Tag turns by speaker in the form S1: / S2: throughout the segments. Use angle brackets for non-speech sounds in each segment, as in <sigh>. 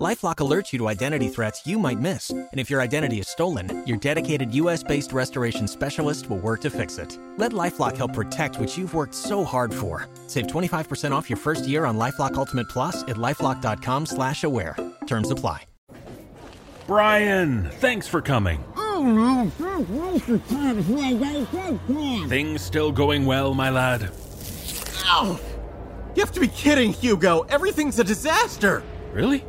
S1: LifeLock alerts you to identity threats you might miss, and if your identity is stolen, your dedicated U.S.-based restoration specialist will work to fix it. Let LifeLock help protect what you've worked so hard for. Save 25% off your first year on LifeLock Ultimate Plus at lifeLock.com/slash-aware. Terms apply.
S2: Brian, thanks for coming. Things still going well, my lad?
S3: Ow! You have to be kidding, Hugo. Everything's a disaster.
S2: Really?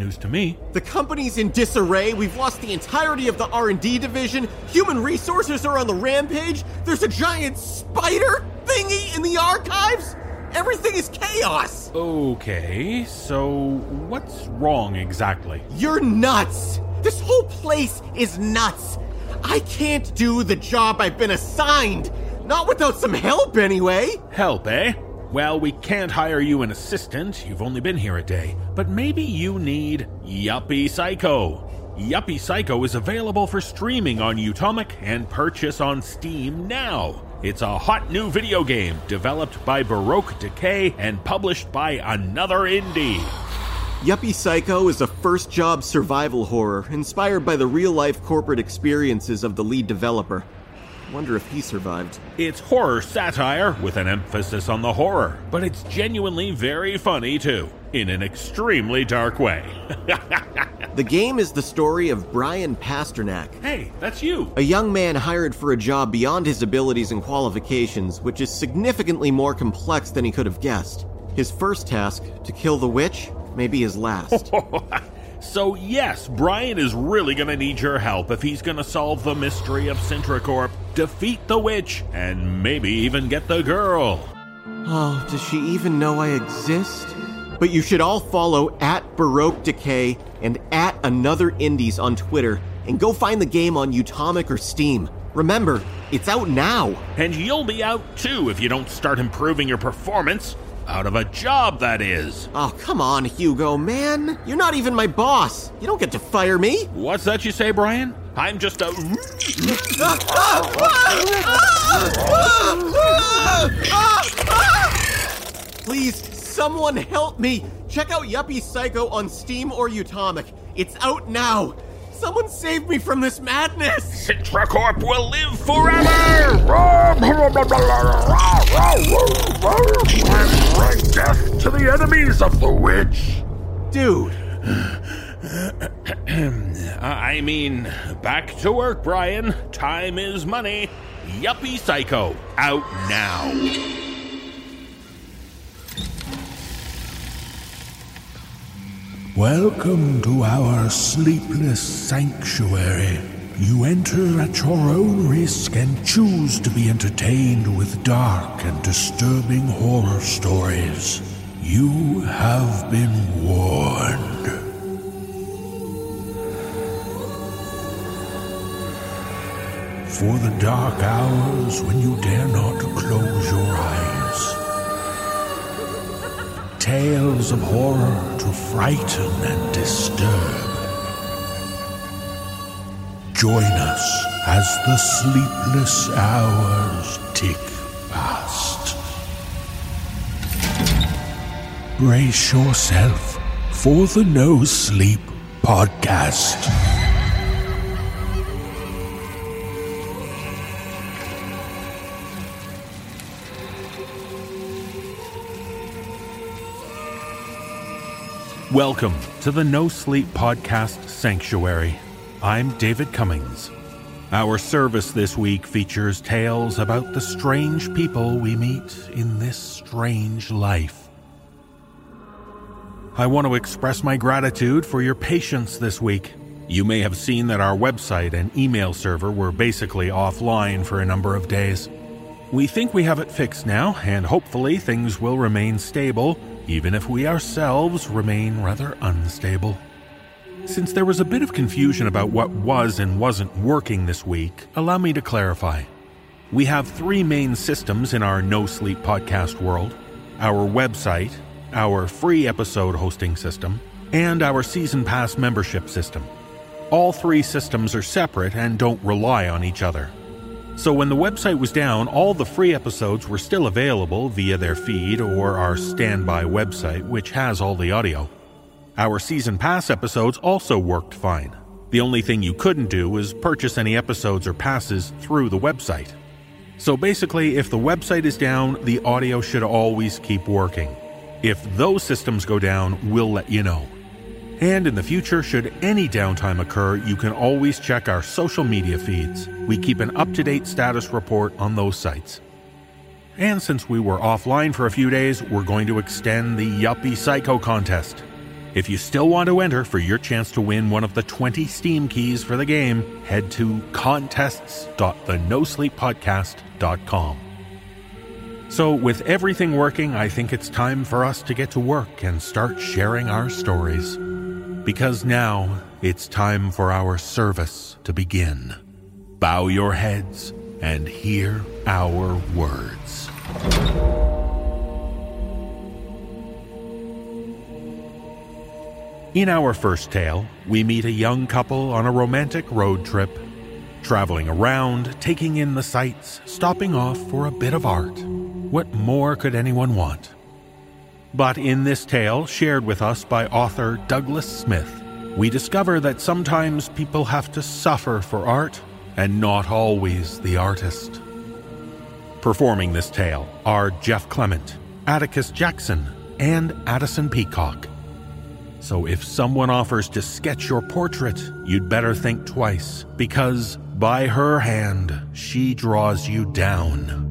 S2: News to me.
S3: The company's in disarray. We've lost the entirety of the R&D division. Human resources are on the rampage. There's a giant spider thingy in the archives. Everything is chaos.
S2: Okay, so what's wrong exactly?
S3: You're nuts. This whole place is nuts. I can't do the job I've been assigned. Not without some help, anyway.
S2: Help, eh? Well, we can't hire you an assistant. You've only been here a day. But maybe you need Yuppie Psycho. Yuppie Psycho is available for streaming on Utomik and purchase on Steam now. It's a hot new video game developed by Baroque Decay and published by another indie.
S3: Yuppie Psycho is a first job survival horror inspired by the real life corporate experiences of the lead developer. Wonder if he survived.
S2: It's horror satire with an emphasis on the horror, but it's genuinely very funny too, in an extremely dark way. <laughs>
S3: the game is the story of Brian Pasternak.
S2: Hey, that's you.
S3: A young man hired for a job beyond his abilities and qualifications, which is significantly more complex than he could have guessed. His first task, to kill the witch, may be his last. <laughs>
S2: So, yes, Brian is really gonna need your help if he's gonna solve the mystery of Sintracorp, defeat the witch, and maybe even get the girl.
S3: Oh, does she even know I exist? But you should all follow at Baroque Decay and at Another Indies on Twitter and go find the game on Utomik or Steam. Remember, it's out now.
S2: And you'll be out too if you don't start improving your performance. Out of a job, that is.
S3: Oh, come on, Hugo, man. You're not even my boss. You don't get to fire me.
S2: What's that you say, Brian? I'm just a.
S3: Please, someone help me. Check out Yuppie Psycho on Steam or Utomik. It's out now. Someone save me from this madness!
S2: Sintracorp will live forever! bring death to the enemies of the witch!
S3: Dude. <clears throat>
S2: I mean, back to work, Brian. Time is money. Yuppie Psycho, out now.
S4: Welcome to our sleepless sanctuary. You enter at your own risk and choose to be entertained with dark and disturbing horror stories. You have been warned. For the dark hours when you dare not close your eyes tales of horror to frighten and disturb. Join us as the sleepless hours tick past. Brace yourself for the No Sleep Podcast.
S2: Welcome to the No Sleep Podcast Sanctuary. I'm David Cummings. Our service this week features tales about the strange people we meet in this strange life. I want to express my gratitude for your patience this week. You may have seen that our website and email server were basically offline for a number of days. We think we have it fixed now, and hopefully things will remain stable even if we ourselves remain rather unstable. Since there was a bit of confusion about what was and wasn't working this week, allow me to clarify. We have three main systems in our No Sleep podcast world our website, our free episode hosting system, and our Season Pass membership system. All three systems are separate and don't rely on each other. So when the website was down, all the free episodes were still available via their feed or our standby website, which has all the audio. Our season pass episodes also worked fine. The only thing you couldn't do was purchase any episodes or passes through the website. So basically, if the website is down, the audio should always keep working. If those systems go down, we'll let you know. And in the future, should any downtime occur, you can always check our social media feeds. We keep an up to date status report on those sites. And since we were offline for a few days, we're going to extend the Yuppie Psycho contest. If you still want to enter for your chance to win one of the 20 Steam keys for the game, head to contests.thenosleeppodcast.com. So, with everything working, I think it's time for us to get to work and start sharing our stories. Because now it's time for our service to begin. Bow your heads and hear our words. In our first tale, we meet a young couple on a romantic road trip, traveling around, taking in the sights, stopping off for a bit of art. What more could anyone want? But in this tale, shared with us by author Douglas Smith, we discover that sometimes people have to suffer for art and not always the artist. Performing this tale are Jeff Clement, Atticus Jackson, and Addison Peacock. So if someone offers to sketch your portrait, you'd better think twice, because by her hand, she draws you down.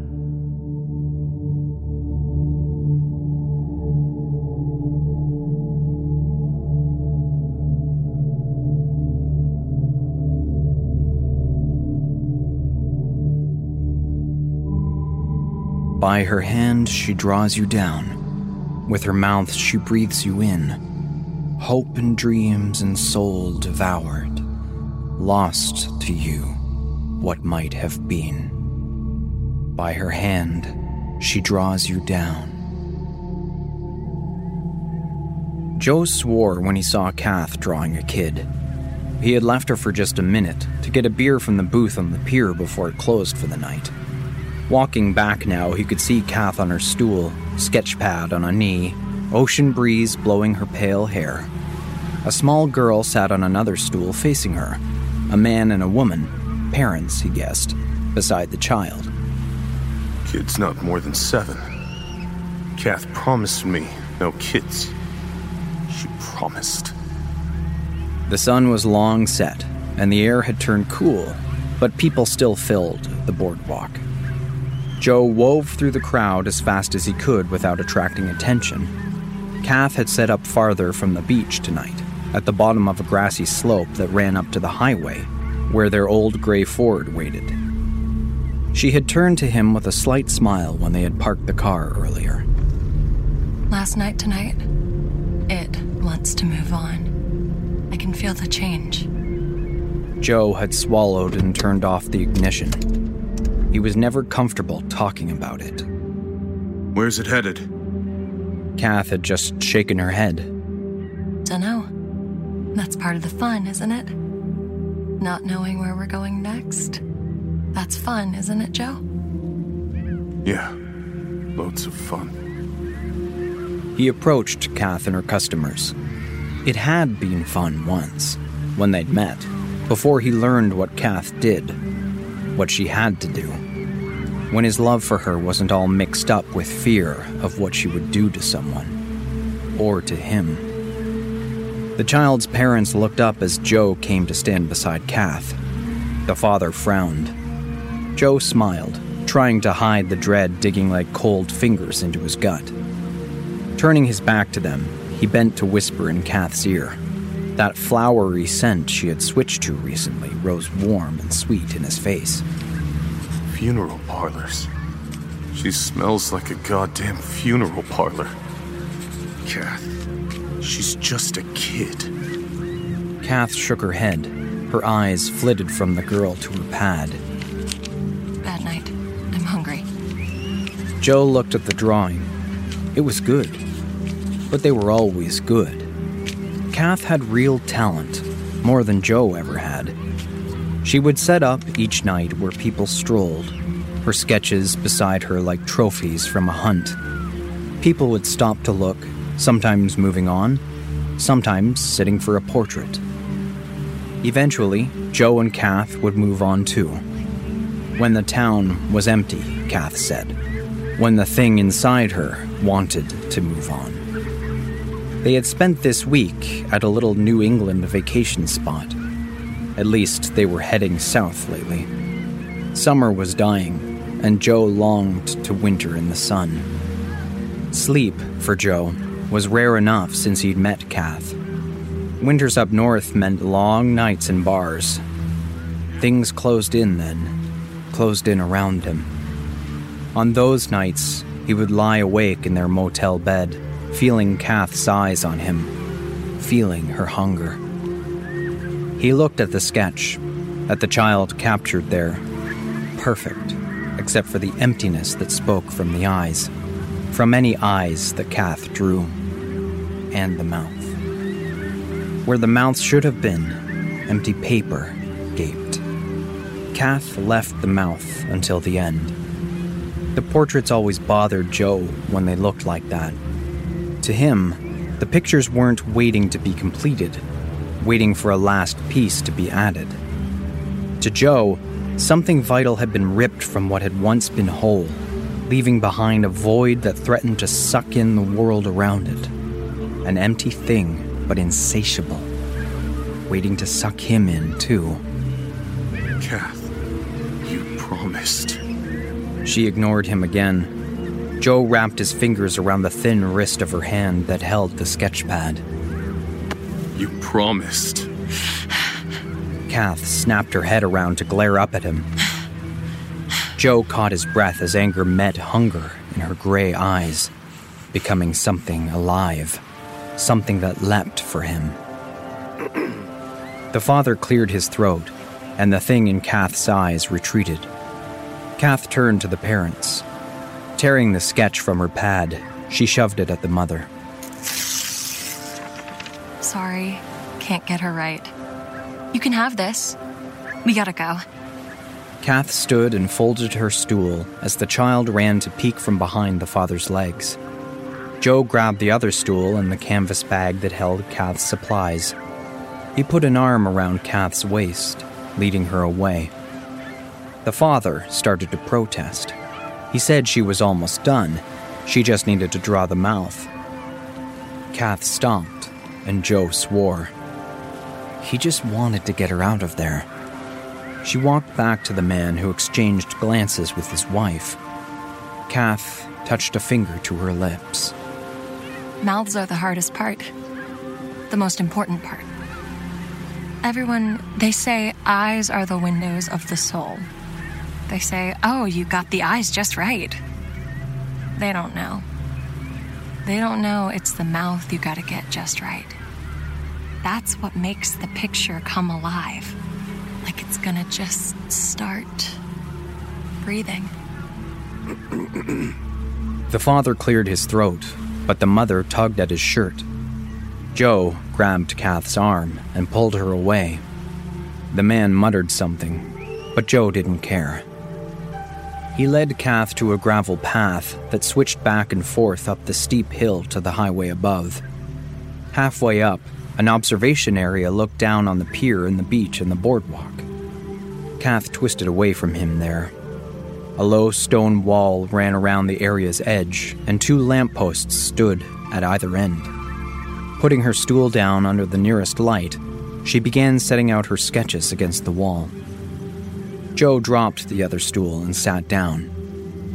S5: By her hand, she draws you down. With her mouth, she breathes you in hope and dreams and soul devoured, lost to you what might have been. By her hand, she draws you down. Joe swore when he saw Cath drawing a kid. He had left her for just a minute to get a beer from the booth on the pier before it closed for the night. Walking back now, he could see Cath on her stool, sketchpad on a knee, ocean breeze blowing her pale hair. A small girl sat on another stool facing her. A man and a woman, parents, he guessed, beside the child.
S6: Kid's not more than seven. Cath promised me no kids. She promised.
S5: The sun was long set, and the air had turned cool, but people still filled the boardwalk. Joe wove through the crowd as fast as he could without attracting attention. Cath had set up farther from the beach tonight, at the bottom of a grassy slope that ran up to the highway, where their old gray Ford waited. She had turned to him with a slight smile when they had parked the car earlier.
S7: Last night tonight, it wants to move on. I can feel the change.
S5: Joe had swallowed and turned off the ignition. He was never comfortable talking about it.
S6: Where's it headed?
S5: Cath had just shaken her head.
S7: Dunno. That's part of the fun, isn't it? Not knowing where we're going next. That's fun, isn't it, Joe?
S6: Yeah, loads of fun.
S5: He approached Cath and her customers. It had been fun once, when they'd met, before he learned what Cath did, what she had to do. When his love for her wasn't all mixed up with fear of what she would do to someone, or to him. The child's parents looked up as Joe came to stand beside Cath. The father frowned. Joe smiled, trying to hide the dread digging like cold fingers into his gut. Turning his back to them, he bent to whisper in Cath's ear. That flowery scent she had switched to recently rose warm and sweet in his face.
S6: Funeral parlors. She smells like a goddamn funeral parlor. Cath, she's just a kid.
S5: Cath shook her head. Her eyes flitted from the girl to her pad.
S7: Bad night. I'm hungry.
S5: Joe looked at the drawing. It was good. But they were always good. Cath had real talent, more than Joe ever had. She would set up each night where people strolled, her sketches beside her like trophies from a hunt. People would stop to look, sometimes moving on, sometimes sitting for a portrait. Eventually, Joe and Cath would move on too. When the town was empty, Cath said. When the thing inside her wanted to move on. They had spent this week at a little New England vacation spot. At least they were heading south lately. Summer was dying, and Joe longed to winter in the sun. Sleep, for Joe, was rare enough since he'd met Cath. Winters up north meant long nights in bars. Things closed in then, closed in around him. On those nights, he would lie awake in their motel bed feeling Cath's eyes on him, feeling her hunger. He looked at the sketch, at the child captured there. Perfect, except for the emptiness that spoke from the eyes, from any eyes that Cath drew, and the mouth. Where the mouth should have been, empty paper gaped. Cath left the mouth until the end. The portraits always bothered Joe when they looked like that. To him, the pictures weren't waiting to be completed, waiting for a last piece to be added. To Joe, something vital had been ripped from what had once been whole, leaving behind a void that threatened to suck in the world around it. An empty thing, but insatiable, waiting to suck him in, too.
S6: Cath, you promised.
S5: She ignored him again, Joe wrapped his fingers around the thin wrist of her hand that held the sketchpad.
S6: You promised.
S5: Cath snapped her head around to glare up at him. Joe caught his breath as anger met hunger in her gray eyes, becoming something alive, something that leapt for him. the father cleared his throat, and the thing in Cath's eyes retreated. Cath turned to the parents, Tearing the sketch from her pad, she shoved it at the mother.
S7: Sorry, can't get her right. You can have this. We gotta go.
S5: Cath stood and folded her stool as the child ran to peek from behind the father's legs. Joe grabbed the other stool and the canvas bag that held Cath's supplies. He put an arm around Cath's waist, leading her away. The father started to protest. He said she was almost done. She just needed to draw the mouth. Cath stomped, and Joe swore. He just wanted to get her out of there. She walked back to the man who exchanged glances with his wife. Cath touched a finger to her lips.
S7: Mouths are the hardest part, the most important part. Everyone, they say eyes are the windows of the soul. They say, oh, you got the eyes just right. They don't know. They don't know it's the mouth you gotta get just right. That's what makes the picture come alive. Like it's gonna just start breathing.
S5: the father cleared his throat, but the mother tugged at his shirt. Joe grabbed Cath's arm and pulled her away. The man muttered something, but Joe didn't care. He led Cath to a gravel path that switched back and forth up the steep hill to the highway above. Halfway up, an observation area looked down on the pier and the beach and the boardwalk. Cath twisted away from him there. A low stone wall ran around the area's edge, and two lampposts stood at either end. Putting her stool down under the nearest light, she began setting out her sketches against the wall. Joe dropped the other stool and sat down.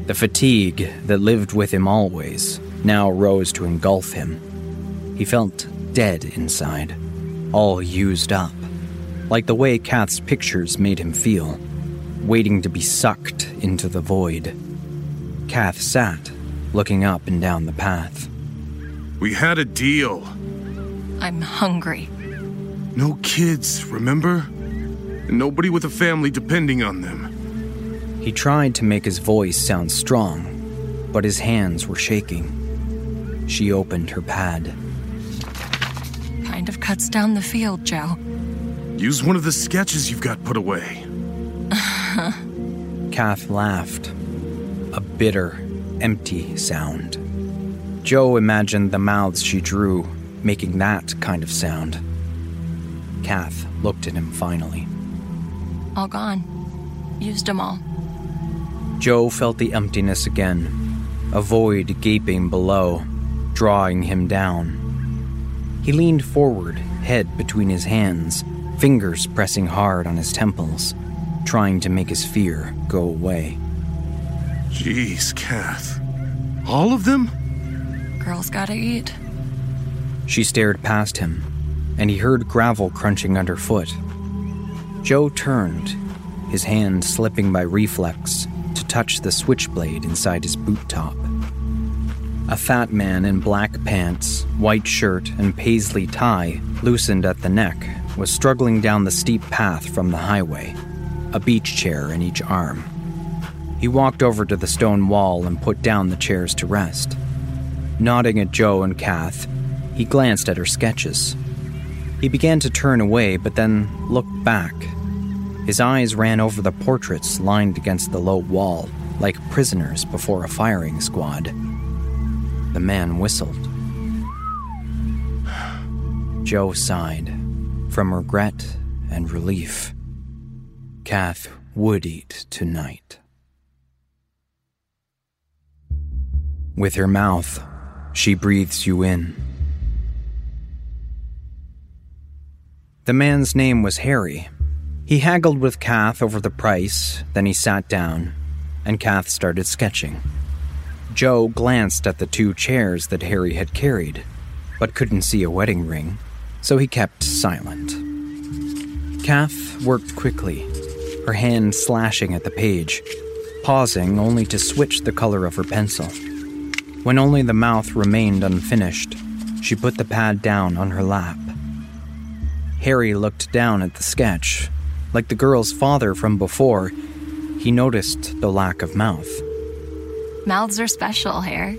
S5: The fatigue that lived with him always now rose to engulf him. He felt dead inside, all used up, like the way Cath's pictures made him feel, waiting to be sucked into the void. Cath sat, looking up and down the path.
S6: We had a deal.
S7: I'm hungry.
S6: No kids, remember? And nobody with a family depending on them.
S5: He tried to make his voice sound strong, but his hands were shaking. She opened her pad.
S7: Kind of of cuts down the field, Joe.
S6: Use one of the sketches you've got put away. <laughs>
S5: Cath laughed. A bitter, empty sound. Joe imagined the mouths she drew making that kind of sound. Cath looked at him finally.
S7: All gone. Used them all.
S5: Joe felt the emptiness again, a void gaping below, drawing him down. He leaned forward, head between his hands, fingers pressing hard on his temples, trying to make his fear go away.
S6: Jeez, Cath. All of them?
S7: Girls gotta eat.
S5: She stared past him, and he heard gravel crunching underfoot. Joe turned, his hand slipping by reflex to touch the switchblade inside his boot top. A fat man in black pants, white shirt, and paisley tie, loosened at the neck, was struggling down the steep path from the highway, a beach chair in each arm. He walked over to the stone wall and put down the chairs to rest. Nodding at Joe and Cath, he glanced at her sketches. He began to turn away, but then looked back. His eyes ran over the portraits lined against the low wall, like prisoners before a firing squad. The man whistled. Joe sighed, from regret and relief. Cath would eat tonight. With her mouth, she breathes you in. The man's name was Harry. He haggled with Cath over the price, then he sat down, and Cath started sketching. Joe glanced at the two chairs that Harry had carried, but couldn't see a wedding ring, so he kept silent. Cath worked quickly, her hand slashing at the page, pausing only to switch the color of her pencil. When only the mouth remained unfinished, she put the pad down on her lap. Harry looked down at the sketch. Like the girl's father from before, he noticed the lack of mouth.
S7: Mouths are special, Harry.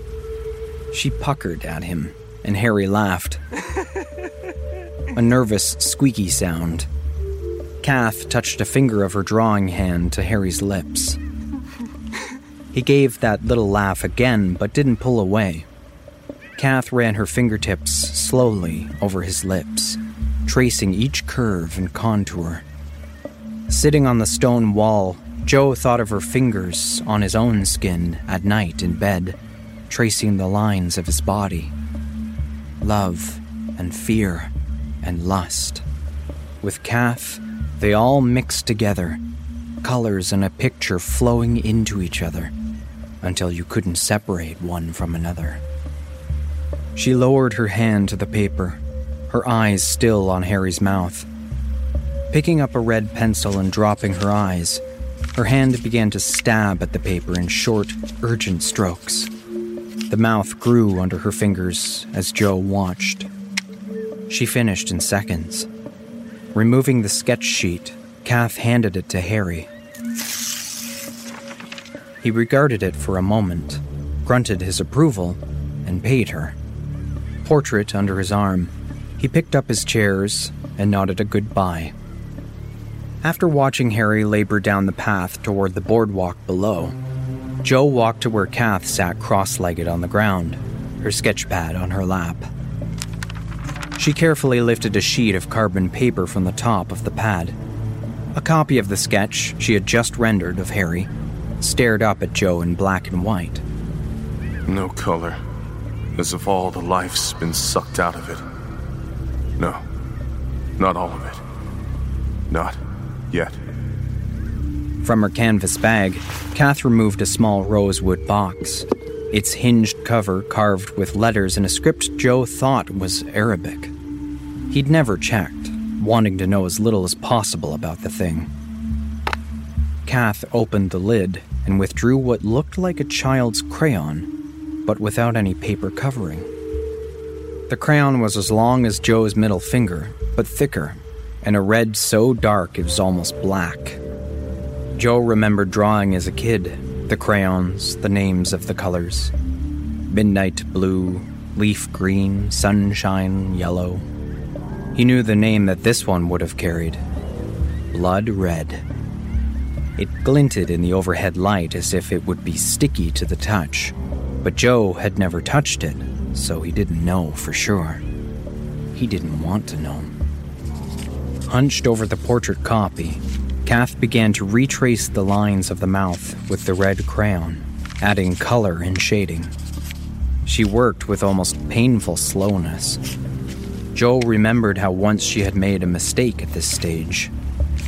S5: She puckered at him, and Harry laughed. a nervous, squeaky sound. Cath touched a finger of her drawing hand to Harry's lips. He gave that little laugh again, but didn't pull away. Cath ran her fingertips slowly over his lips tracing each curve and contour. Sitting on the stone wall, Joe thought of her fingers on his own skin at night in bed, tracing the lines of his body. Love and fear and lust. With Cath, they all mixed together, colors in a picture flowing into each other until you couldn't separate one from another. She lowered her hand to the paper her eyes still on Harry's mouth. Picking up a red pencil and dropping her eyes, her hand began to stab at the paper in short, urgent strokes. The mouth grew under her fingers as Joe watched. She finished in seconds. Removing the sketch sheet, Cath handed it to Harry. He regarded it for a moment, grunted his approval, and paid her. Portrait under his arm, he picked up his chairs and nodded a goodbye. After watching Harry labor down the path toward the boardwalk below, Joe walked to where Cath sat cross legged on the ground, her sketchpad on her lap. She carefully lifted a sheet of carbon paper from the top of the pad. A copy of the sketch she had just rendered of Harry stared up at Joe in black and white.
S6: No color, as if all the life's been sucked out of it. No. Not all of it. Not yet.
S5: From her canvas bag, Cath removed a small rosewood box, its hinged cover carved with letters in a script Joe thought was Arabic. He'd never checked, wanting to know as little as possible about the thing. Cath opened the lid and withdrew what looked like a child's crayon, but without any paper covering. The crayon was as long as Joe's middle finger, but thicker, and a red so dark it was almost black. Joe remembered drawing as a kid the crayons, the names of the colors midnight blue, leaf green, sunshine yellow. He knew the name that this one would have carried Blood Red. It glinted in the overhead light as if it would be sticky to the touch, but Joe had never touched it, so he didn't know for sure. He didn't want to know. Hunched over the portrait copy, Cath began to retrace the lines of the mouth with the red crayon, adding color and shading. She worked with almost painful slowness. Joe remembered how once she had made a mistake at this stage,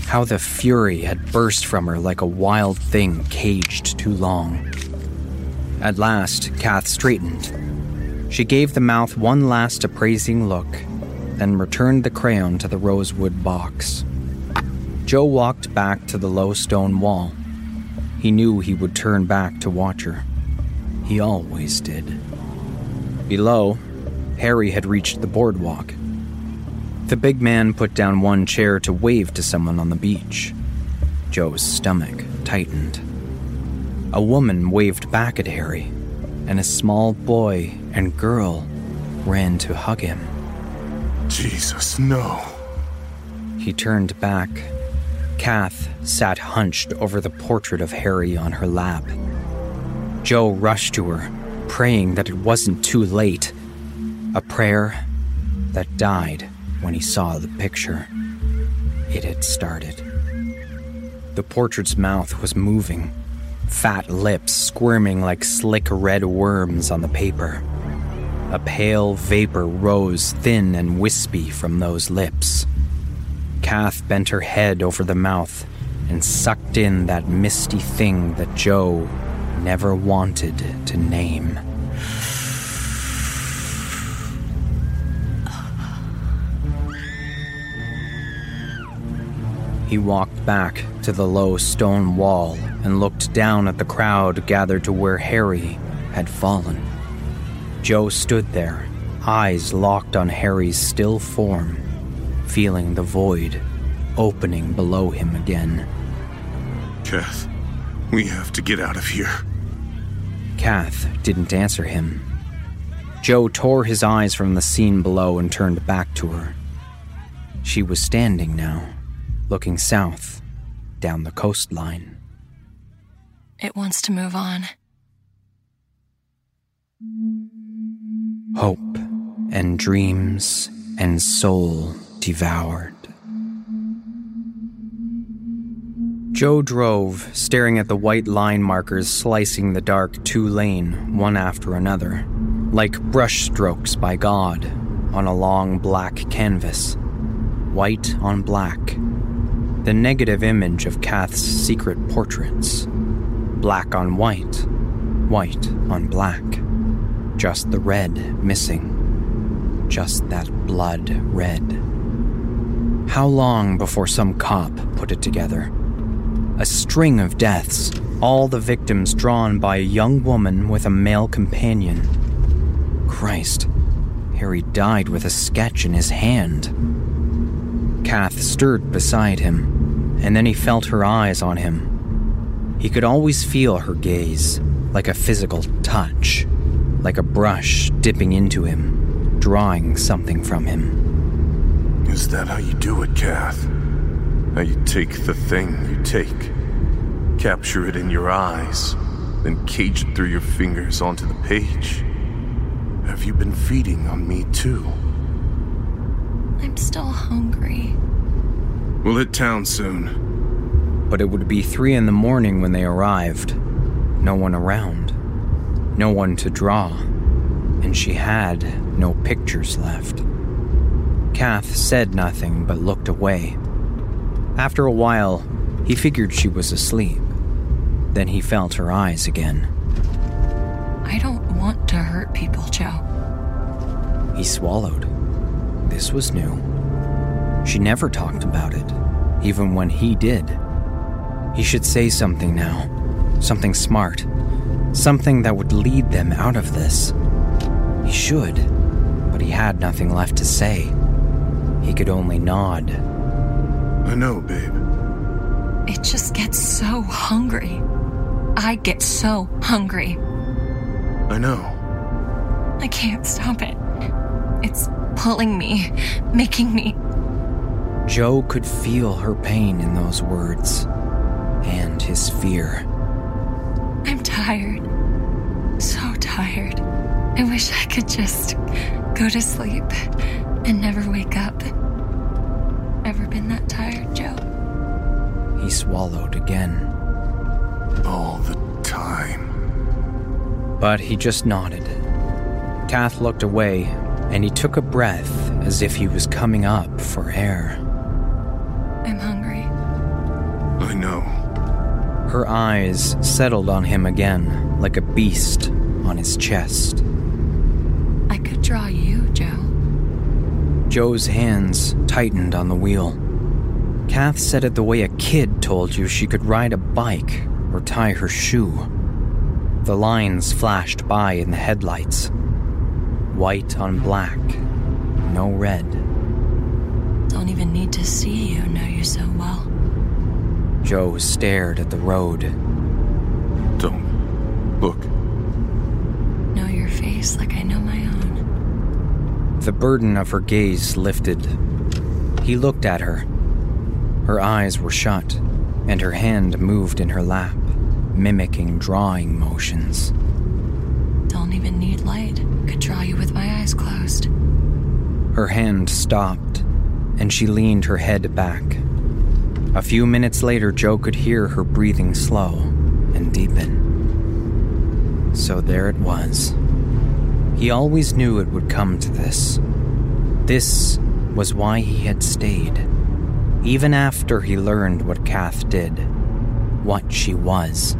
S5: how the fury had burst from her like a wild thing caged too long. At last, Cath straightened. She gave the mouth one last appraising look, then returned the crayon to the rosewood box. Joe walked back to the low stone wall. He knew he would turn back to watch her. He always did. Below, Harry had reached the boardwalk. The big man put down one chair to wave to someone on the beach. Joe's stomach tightened. A woman waved back at Harry, and a small boy and girl ran to hug him.
S6: Jesus, no.
S5: He turned back Cath sat hunched over the portrait of Harry on her lap. Joe rushed to her, praying that it wasn't too late. A prayer that died when he saw the picture. It had started. The portrait's mouth was moving, fat lips squirming like slick red worms on the paper. A pale vapor rose thin and wispy from those lips. Cath bent her head over the mouth and sucked in that misty thing that Joe never wanted to name. He walked back to the low stone wall and looked down at the crowd gathered to where Harry had fallen. Joe stood there, eyes locked on Harry's still form feeling the void opening below him again.
S6: Cath, we have to get out of here.
S5: Cath didn't answer him. Joe tore his eyes from the scene below and turned back to her. She was standing now, looking south, down the coastline.
S7: It wants to move on.
S5: Hope and dreams and soul devoured. Joe drove, staring at the white line markers slicing the dark two lane, one after another, like brushstrokes by God on a long black canvas. White on black. The negative image of Cath's secret portraits. Black on white, white on black. Just the red missing. Just that blood red. How long before some cop put it together? A string of deaths, all the victims drawn by a young woman with a male companion. Christ, Harry died with a sketch in his hand. Cath stirred beside him, and then he felt her eyes on him. He could always feel her gaze, like a physical touch, like a brush dipping into him, drawing something from him.
S6: Is that how you do it, Cath? How you take the thing you take, capture it in your eyes, then cage it through your fingers onto the page? Have you been feeding on me too?
S7: I'm still hungry.
S6: We'll hit town soon.
S5: But it would be three in the morning when they arrived. No one around. No one to draw. And she had no pictures left. Cath said nothing but looked away. After a while, he figured she was asleep. Then he felt her eyes again.
S7: I don't want to hurt people, Joe.
S5: He swallowed. This was new. She never talked about it, even when he did. He should say something now. Something smart. Something that would lead them out of this. He should, but he had nothing left to say. He could only nod.
S6: I know, babe.
S7: It just gets so hungry. I get so hungry.
S6: I know.
S7: I can't stop it. It's pulling me, making me
S5: Joe could feel her pain in those words and his fear.
S7: I'm tired. So tired. I wish I could just go to sleep and never wake up. Ever been that tired, Joe?
S5: He swallowed again.
S6: All the time.
S5: But he just nodded. Kath looked away, and he took a breath as if he was coming up for air.
S7: I'm hungry.
S6: I know.
S5: Her eyes settled on him again, like a beast on his chest.
S7: I could draw you, Joe.
S5: Joe's hands tightened on the wheel. Cath said it the way a kid told you she could ride a bike or tie her shoe. The lines flashed by in the headlights. White on black, no red.
S7: Don't even need to see you, know you so well.
S5: Joe stared at the road.
S6: Don't look.
S7: Know your face like I know my own.
S5: The burden of her gaze lifted. He looked at her. Her eyes were shut, and her hand moved in her lap, mimicking drawing motions.
S7: Don't even need light. Could draw you with my eyes closed.
S5: Her hand stopped, and she leaned her head back. A few minutes later, Joe could hear her breathing slow and deepen. So there it was. He always knew it would come to this. This was why he had stayed. Even after he learned what Cath did, what she was.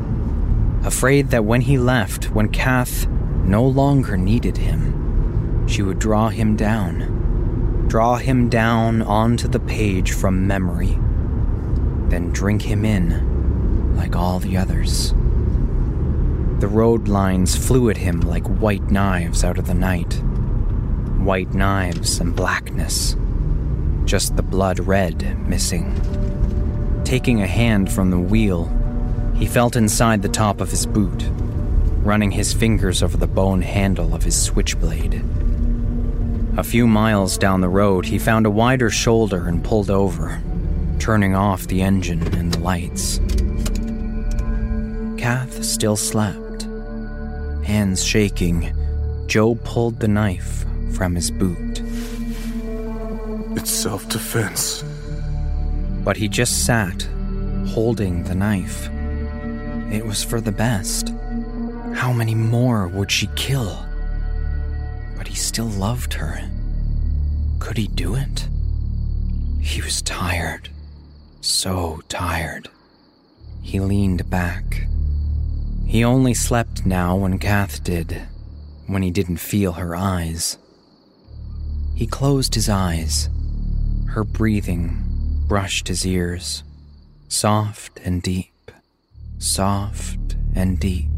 S5: Afraid that when he left, when Cath no longer needed him, she would draw him down. Draw him down onto the page from memory, then drink him in like all the others. The road lines flew at him like white knives out of the night. White knives and blackness. Just the blood red missing. Taking a hand from the wheel, he felt inside the top of his boot, running his fingers over the bone handle of his switchblade. A few miles down the road, he found a wider shoulder and pulled over, turning off the engine and the lights. Cath still slept. Hands shaking, Joe pulled the knife from his boot.
S6: It's self defense.
S5: But he just sat, holding the knife. It was for the best. How many more would she kill? But he still loved her. Could he do it? He was tired. So tired. He leaned back. He only slept now when Cath did, when he didn't feel her eyes. He closed his eyes. Her breathing brushed his ears, soft and deep, soft and deep,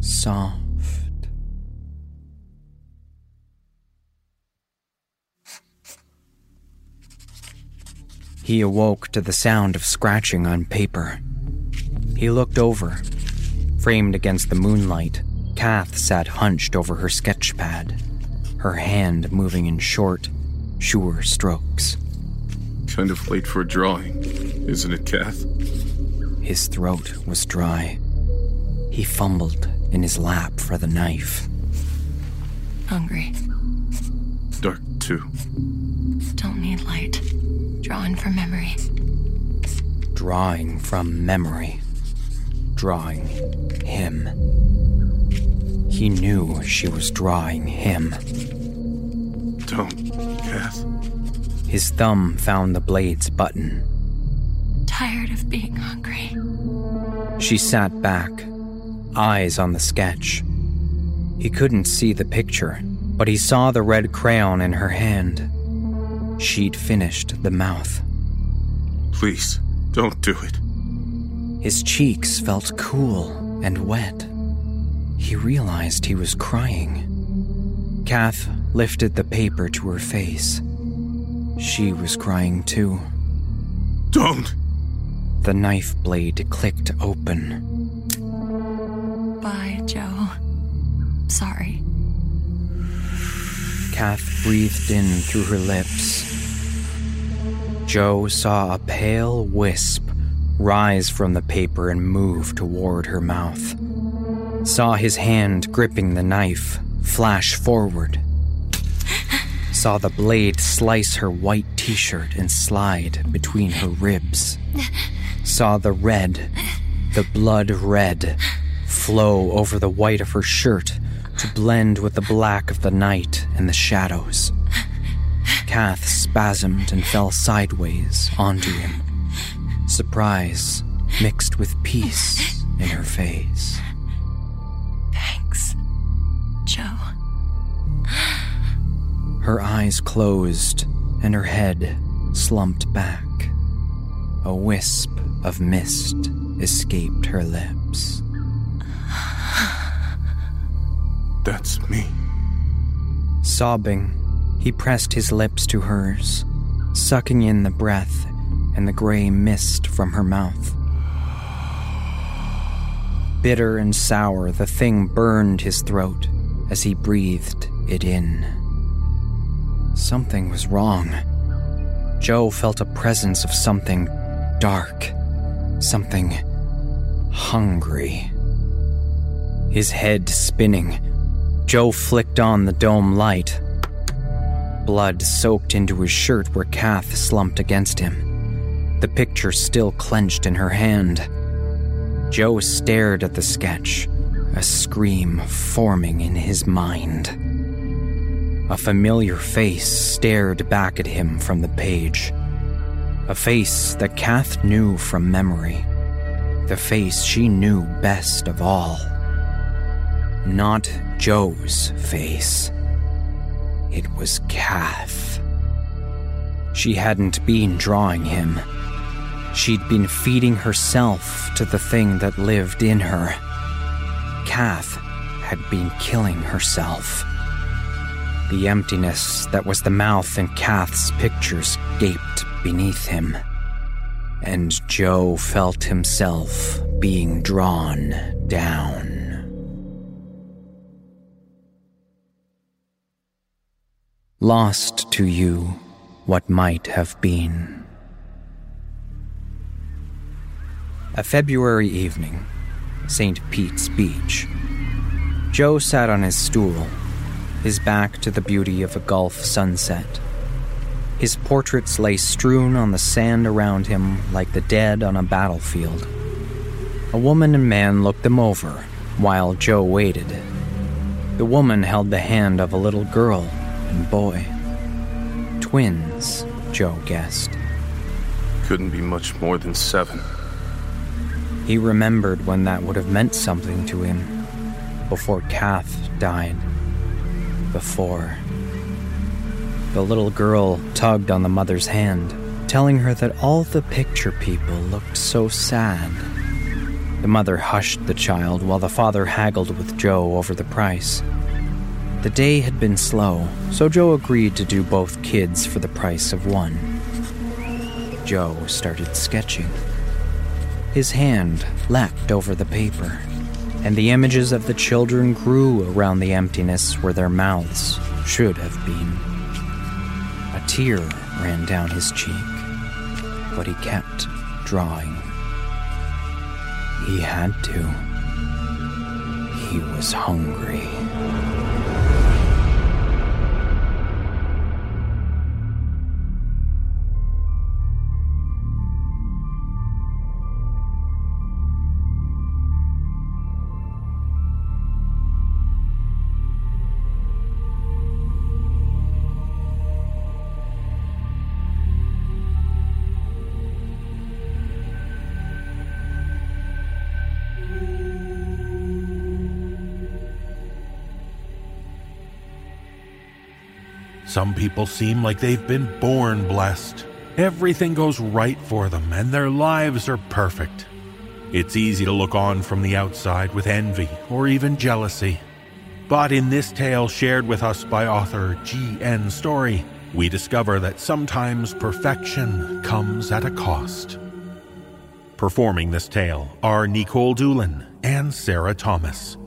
S5: soft. He awoke to the sound of scratching on paper. He looked over. Framed against the moonlight, Cath sat hunched over her sketch pad, her hand moving in short, sure strokes.
S6: Kind of late for a drawing, isn't it, Cath?
S5: His throat was dry. He fumbled in his lap for the knife.
S7: Hungry.
S6: Dark, too.
S7: Don't need light. Drawn from memory.
S5: Drawing from memory. Drawing him. He knew she was drawing him.
S6: Don't, Cath.
S5: His thumb found the blade's button.
S7: Tired of being hungry.
S5: She sat back, eyes on the sketch. He couldn't see the picture, but he saw the red crayon in her hand. She'd finished the mouth.
S6: Please, don't do it.
S5: His cheeks felt cool and wet. He realized he was crying. Cath lifted the paper to her face. She was crying too.
S6: Don't!
S5: The knife blade clicked open.
S7: Bye, Joe. Sorry.
S5: Cath breathed in through her lips. Joe saw a pale wisp rise from the paper and move toward her mouth. Saw his hand gripping the knife flash forward. Saw the blade slice her white t shirt and slide between her ribs. Saw the red, the blood red, flow over the white of her shirt to blend with the black of the night and the shadows. Cath spasmed and fell sideways onto him. Surprise mixed with peace in her face.
S7: Thanks, Joe.
S5: Her eyes closed and her head slumped back. A wisp of mist escaped her lips.
S6: That's me.
S5: Sobbing, he pressed his lips to hers, sucking in the breath and the gray mist from her mouth. Bitter and sour, the thing burned his throat as he breathed it in. Something was wrong. Joe felt a presence of something dark, something hungry. His head spinning, Joe flicked on the dome light. Blood soaked into his shirt where Cath slumped against him, the picture still clenched in her hand. Joe stared at the sketch, a scream forming in his mind. A familiar face stared back at him from the page. A face that Cath knew from memory. The face she knew best of all. Not Joe's face. It was Cath. She hadn't been drawing him. She'd been feeding herself to the thing that lived in her. Cath had been killing herself. The emptiness that was the mouth in Cath's pictures gaped beneath him. And Joe felt himself being drawn down. Lost to you what might have been. A February evening, St. Pete's Beach. Joe sat on his stool, his back to the beauty of a Gulf sunset. His portraits lay strewn on the sand around him like the dead on a battlefield. A woman and man looked them over while Joe waited. The woman held the hand of a little girl and boy. Twins, Joe guessed.
S6: Couldn't be much more than seven.
S5: He remembered when that would have meant something to him before Cath died. Before. The little girl tugged on the mother's hand, telling her that all the picture people looked so sad. The mother hushed the child while the father haggled with Joe over the price. The day had been slow, so Joe agreed to do both kids for the price of one. Joe started sketching. His hand leapt over the paper, and the images of the children grew around the emptiness where their mouths should have been. A tear ran down his cheek, but he kept drawing. He had to. He was hungry.
S2: Some people seem like they've been born blessed. Everything goes right for them and their lives are perfect. It's easy to look on from the outside with envy or even jealousy. But in this tale shared with us by author G.N. Story, we discover that sometimes perfection comes at a cost. Performing this tale are Nikolle Doolin and Sarah Thomas.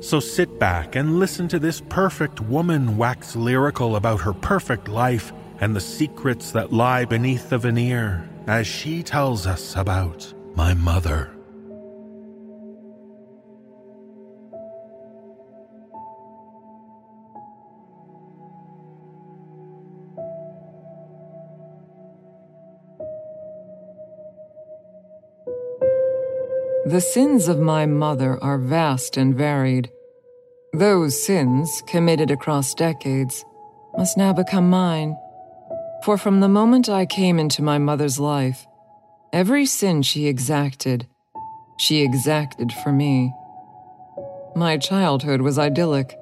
S2: So sit back and listen to this perfect woman wax lyrical about her perfect life and the secrets that lie beneath the veneer as she tells us about my mother.
S8: The sins of my mother are vast and varied. Those sins, committed across decades, must now become mine. For from the moment I came into my mother's life, every sin she exacted, she exacted for me. My childhood was idyllic,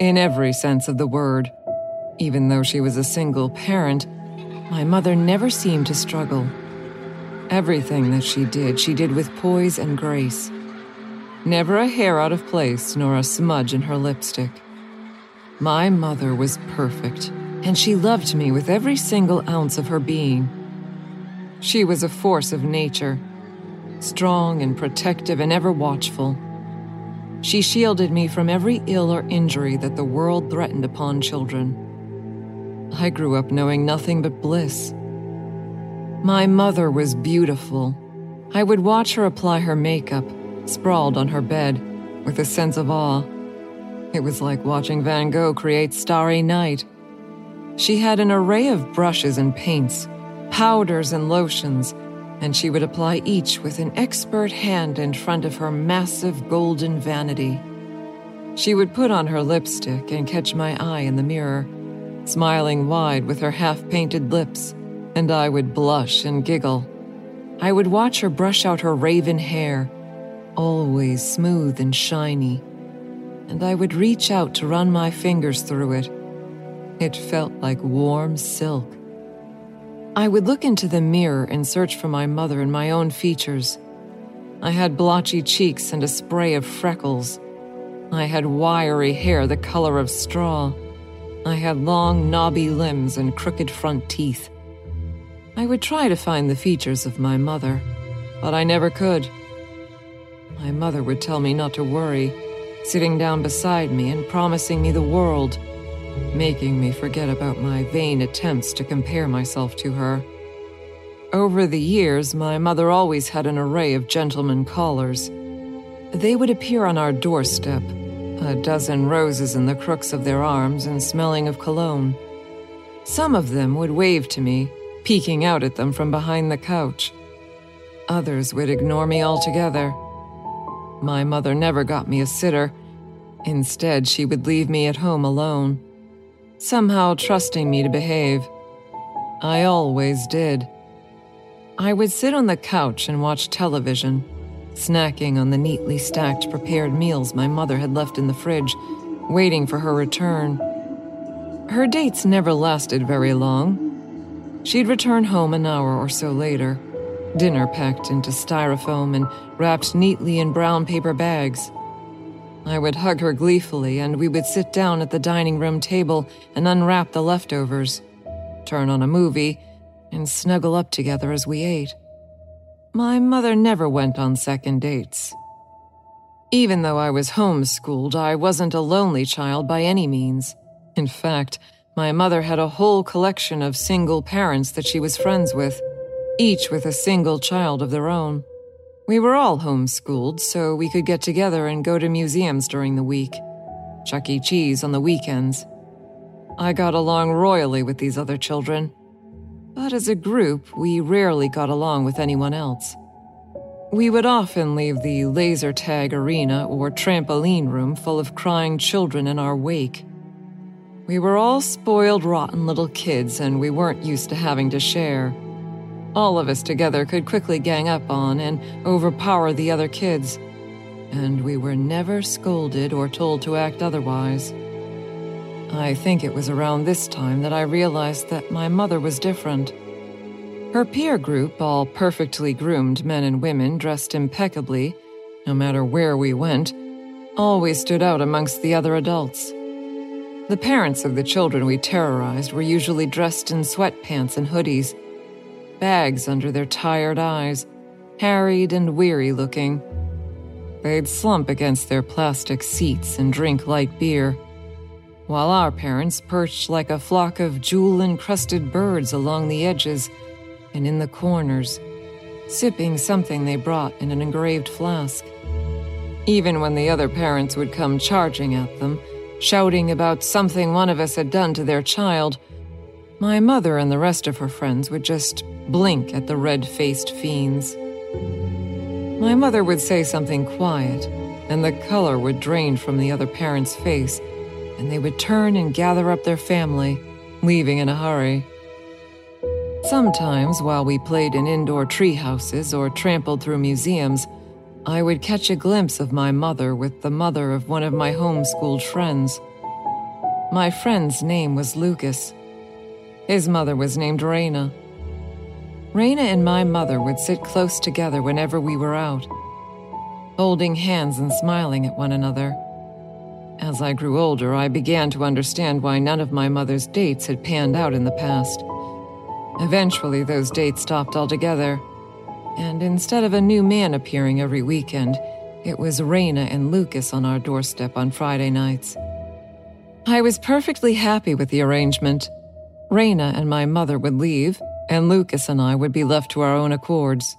S8: in every sense of the word. Even though she was a single parent, my mother never seemed to struggle. Everything that she did, she did with poise and grace. Never a hair out of place, nor a smudge in her lipstick. My mother was perfect, and she loved me with every single ounce of her being. She was a force of nature, strong and protective and ever watchful. She shielded me from every ill or injury that the world threatened upon children. I grew up knowing nothing but bliss. My mother was beautiful. I would watch her apply her makeup, sprawled on her bed, with a sense of awe. It was like watching Van Gogh create Starry Night. She had an array of brushes and paints, powders and lotions, and she would apply each with an expert hand in front of her massive golden vanity. She would put on her lipstick and catch my eye in the mirror, smiling wide with her half painted lips and I would blush and giggle. I would watch her brush out her raven hair, always smooth and shiny, and I would reach out to run my fingers through it. It felt like warm silk. I would look into the mirror and search for my mother in my own features. I had blotchy cheeks and a spray of freckles. I had wiry hair the color of straw. I had long, knobby limbs and crooked front teeth. I would try to find the features of my mother, but I never could. My mother would tell me not to worry, sitting down beside me and promising me the world, making me forget about my vain attempts to compare myself to her. Over the years, my mother always had an array of gentlemen callers. They would appear on our doorstep, a dozen roses in the crooks of their arms and smelling of cologne. Some of them would wave to me, peeking out at them from behind the couch. Others would ignore me altogether. My mother never got me a sitter. Instead, she would leave me at home alone, somehow trusting me to behave. I always did. I would sit on the couch and watch television, snacking on the neatly stacked prepared meals my mother had left in the fridge, waiting for her return. Her dates never lasted very long, She'd return home an hour or so later, dinner packed into styrofoam and wrapped neatly in brown paper bags. I would hug her gleefully, and we would sit down at the dining room table and unwrap the leftovers, turn on a movie, and snuggle up together as we ate. My mother never went on second dates. Even though I was homeschooled, I wasn't a lonely child by any means. In fact, my mother had a whole collection of single parents that she was friends with, each with a single child of their own. We were all homeschooled, so we could get together and go to museums during the week, Chuck E. Cheese on the weekends. I got along royally with these other children, but as a group, we rarely got along with anyone else. We would often leave the laser tag arena or trampoline room full of crying children in our wake. We were all spoiled, rotten little kids, and we weren't used to having to share. All of us together could quickly gang up on and overpower the other kids, and we were never scolded or told to act otherwise. I think it was around this time that I realized that my mother was different. Her peer group, all perfectly groomed men and women dressed impeccably, no matter where we went, always stood out amongst the other adults. The parents of the children we terrorized were usually dressed in sweatpants and hoodies, bags under their tired eyes, harried and weary looking. They'd slump against their plastic seats and drink light beer. while our parents perched like a flock of jewel encrusted birds along the edges and in the corners, sipping something they brought in an engraved flask. Even when the other parents would come charging at them, shouting about something one of us had done to their child, my mother and the rest of her friends would just blink at the red faced fiends. My mother would say something quiet, and the color would drain from the other parent's face, and they would turn and gather up their family, leaving in a hurry. Sometimes, while we played in indoor tree houses or trampled through museums, I would catch a glimpse of my mother with the mother of one of my homeschooled friends. My friend's name was Lucas. His mother was named Raina. Raina and my mother would sit close together whenever we were out, holding hands and smiling at one another. As I grew older, I began to understand why none of my mother's dates had panned out in the past. Eventually, those dates stopped altogether, and instead of a new man appearing every weekend, it was Raina and Lucas on our doorstep on Friday nights. I was perfectly happy with the arrangement. Raina and my mother would leave, and Lucas and I would be left to our own accords.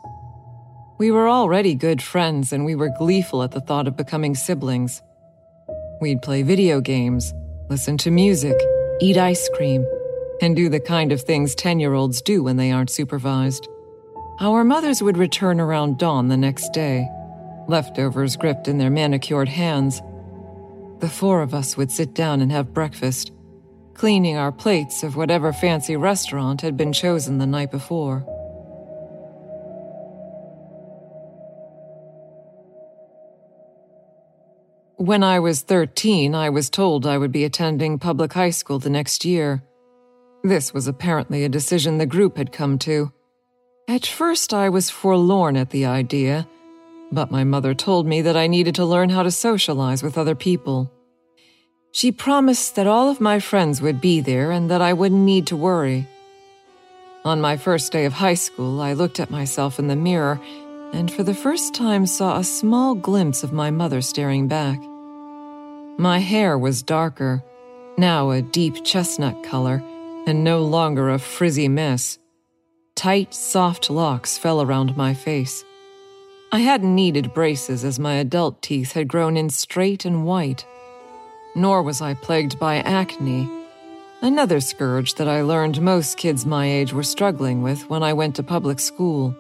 S8: We were already good friends, and we were gleeful at the thought of becoming siblings. We'd play video games, listen to music, eat ice cream, and do the kind of things 10 year olds do when they aren't supervised. Our mothers would return around dawn the next day, leftovers gripped in their manicured hands. The four of us would sit down and have breakfast cleaning our plates of whatever fancy restaurant had been chosen the night before. When I was 13, I was told I would be attending public high school the next year. This was apparently a decision the group had come to. At first, I was forlorn at the idea, but my mother told me that I needed to learn how to socialize with other people. She promised that all of my friends would be there and that I wouldn't need to worry. On my first day of high school, I looked at myself in the mirror and for the first time saw a small glimpse of my mother staring back. My hair was darker, now a deep chestnut color, and no longer a frizzy mess. Tight, soft locks fell around my face. I hadn't needed braces as my adult teeth had grown in straight and white nor was I plagued by acne, another scourge that I learned most kids my age were struggling with when I went to public school.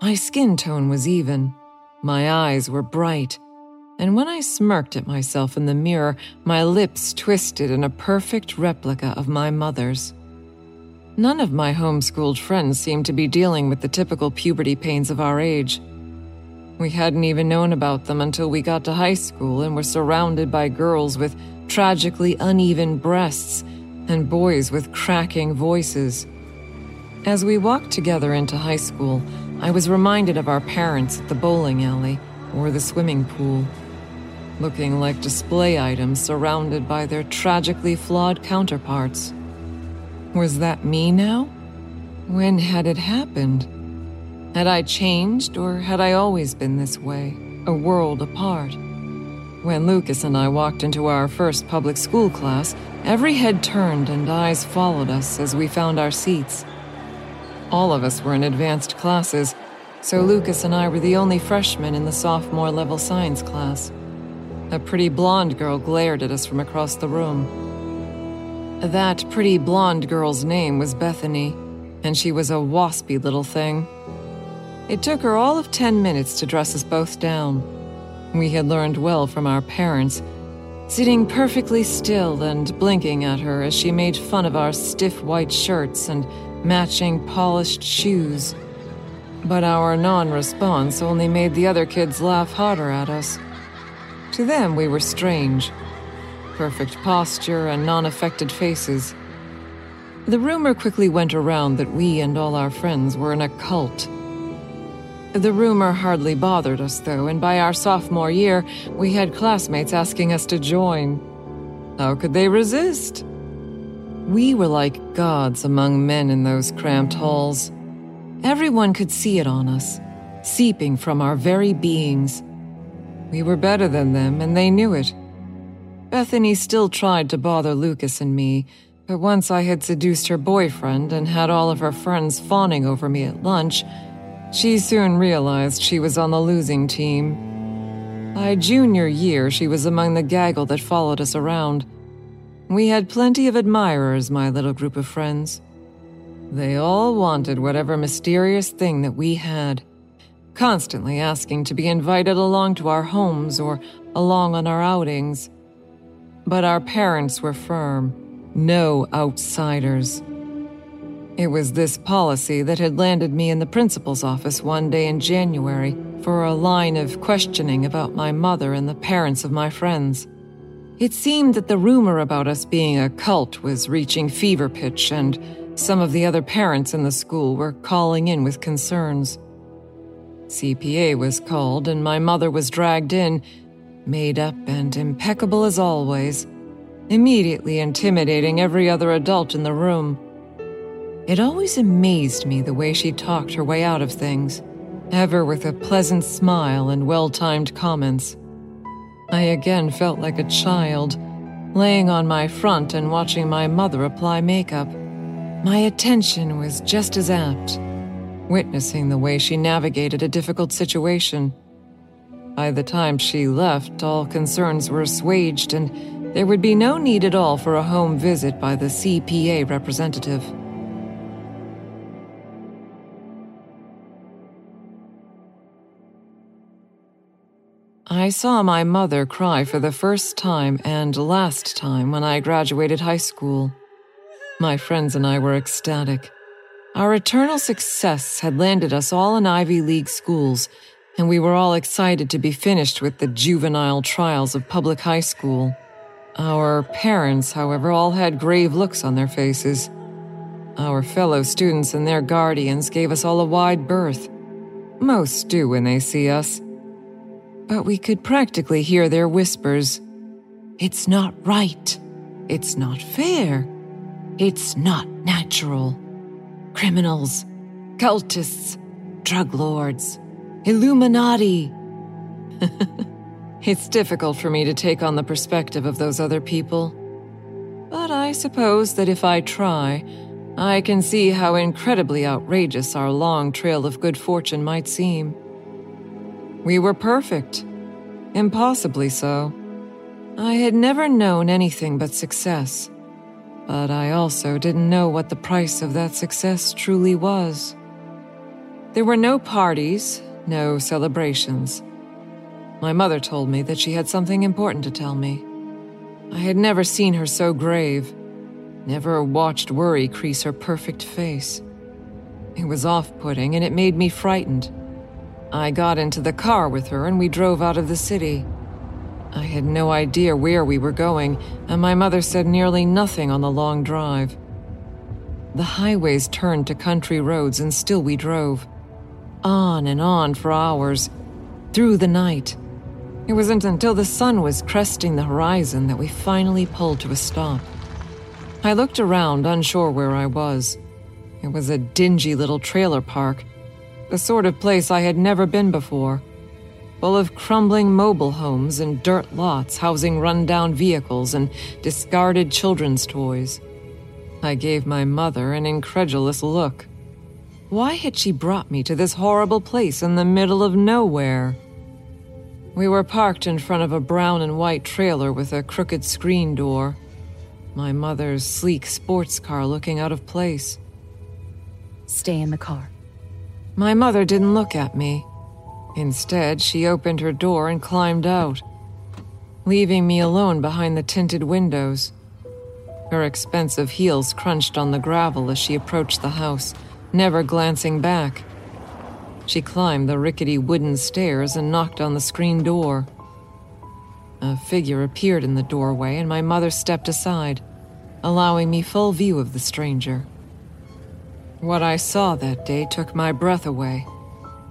S8: My skin tone was even, my eyes were bright, and when I smirked at myself in the mirror, my lips twisted in a perfect replica of my mother's. None of my homeschooled friends seemed to be dealing with the typical puberty pains of our age. We hadn't even known about them until we got to high school and were surrounded by girls with tragically uneven breasts and boys with cracking voices. As we walked together into high school, I was reminded of our parents at the bowling alley or the swimming pool, looking like display items surrounded by their tragically flawed counterparts. Was that me now? When had it happened? Had I changed, or had I always been this way, a world apart? When Lucas and I walked into our first public school class, every head turned and eyes followed us as we found our seats. All of us were in advanced classes, so Lucas and I were the only freshmen in the sophomore level science class. A pretty blonde girl glared at us from across the room. That pretty blonde girl's name was Bethany, and she was a waspy little thing. It took her all of 10 minutes to dress us both down. We had learned well from our parents, sitting perfectly still and blinking at her as she made fun of our stiff white shirts and matching polished shoes. But our non response only made the other kids laugh harder at us. To them, we were strange perfect posture and non affected faces. The rumor quickly went around that we and all our friends were in a cult the rumor hardly bothered us, though, and by our sophomore year, we had classmates asking us to join. How could they resist? We were like gods among men in those cramped halls. Everyone could see it on us, seeping from our very beings. We were better than them, and they knew it. Bethany still tried to bother Lucas and me, but once I had seduced her boyfriend and had all of her friends fawning over me at lunch, she soon realized she was on the losing team. By junior year, she was among the gaggle that followed us around. We had plenty of admirers, my little group of friends. They all wanted whatever mysterious thing that we had, constantly asking to be invited along to our homes or along on our outings. But our parents were firm no outsiders. It was this policy that had landed me in the principal's office one day in January for a line of questioning about my mother and the parents of my friends. It seemed that the rumor about us being a cult was reaching fever pitch, and some of the other parents in the school were calling in with concerns. CPA was called, and my mother was dragged in, made up and impeccable as always, immediately intimidating every other adult in the room. It always amazed me the way she talked her way out of things, ever with a pleasant smile and well timed comments. I again felt like a child, laying on my front and watching my mother apply makeup. My attention was just as apt, witnessing the way she navigated a difficult situation. By the time she left, all concerns were assuaged, and there would be no need at all for a home visit by the CPA representative. I saw my mother cry for the first time and last time when I graduated high school. My friends and I were ecstatic. Our eternal success had landed us all in Ivy League schools, and we were all excited to be finished with the juvenile trials of public high school. Our parents, however, all had grave looks on their faces. Our fellow students and their guardians gave us all a wide berth. Most do when they see us. But we could practically hear their whispers. It's not right. It's not fair. It's not natural. Criminals, cultists, drug lords, Illuminati. <laughs> it's difficult for me to take on the perspective of those other people. But I suppose that if I try, I can see how incredibly outrageous our long trail of good fortune might seem. We were perfect. Impossibly so. I had never known anything but success. But I also didn't know what the price of that success truly was. There were no parties, no celebrations. My mother told me that she had something important to tell me. I had never seen her so grave, never watched worry crease her perfect face. It was off putting and it made me frightened. I got into the car with her and we drove out of the city. I had no idea where we were going, and my mother said nearly nothing on the long drive. The highways turned to country roads, and still we drove. On and on for hours, through the night. It wasn't until the sun was cresting the horizon that we finally pulled to a stop. I looked around, unsure where I was. It was a dingy little trailer park, the sort of place I had never been before, full of crumbling mobile homes and dirt lots housing rundown vehicles and discarded children's toys. I gave my mother an incredulous look. Why had she brought me to this horrible place in the middle of nowhere? We were parked in front of a brown and white trailer with a crooked screen door. My mother's sleek sports car looking out of place.
S9: Stay in the car.
S8: My mother didn't look at me. Instead, she opened her door and climbed out, leaving me alone behind the tinted windows. Her expensive heels crunched on the gravel as she approached the house, never glancing back. She climbed the rickety wooden stairs and knocked on the screen door. A figure appeared in the doorway, and my mother stepped aside, allowing me full view of the stranger. What I saw that day took my breath away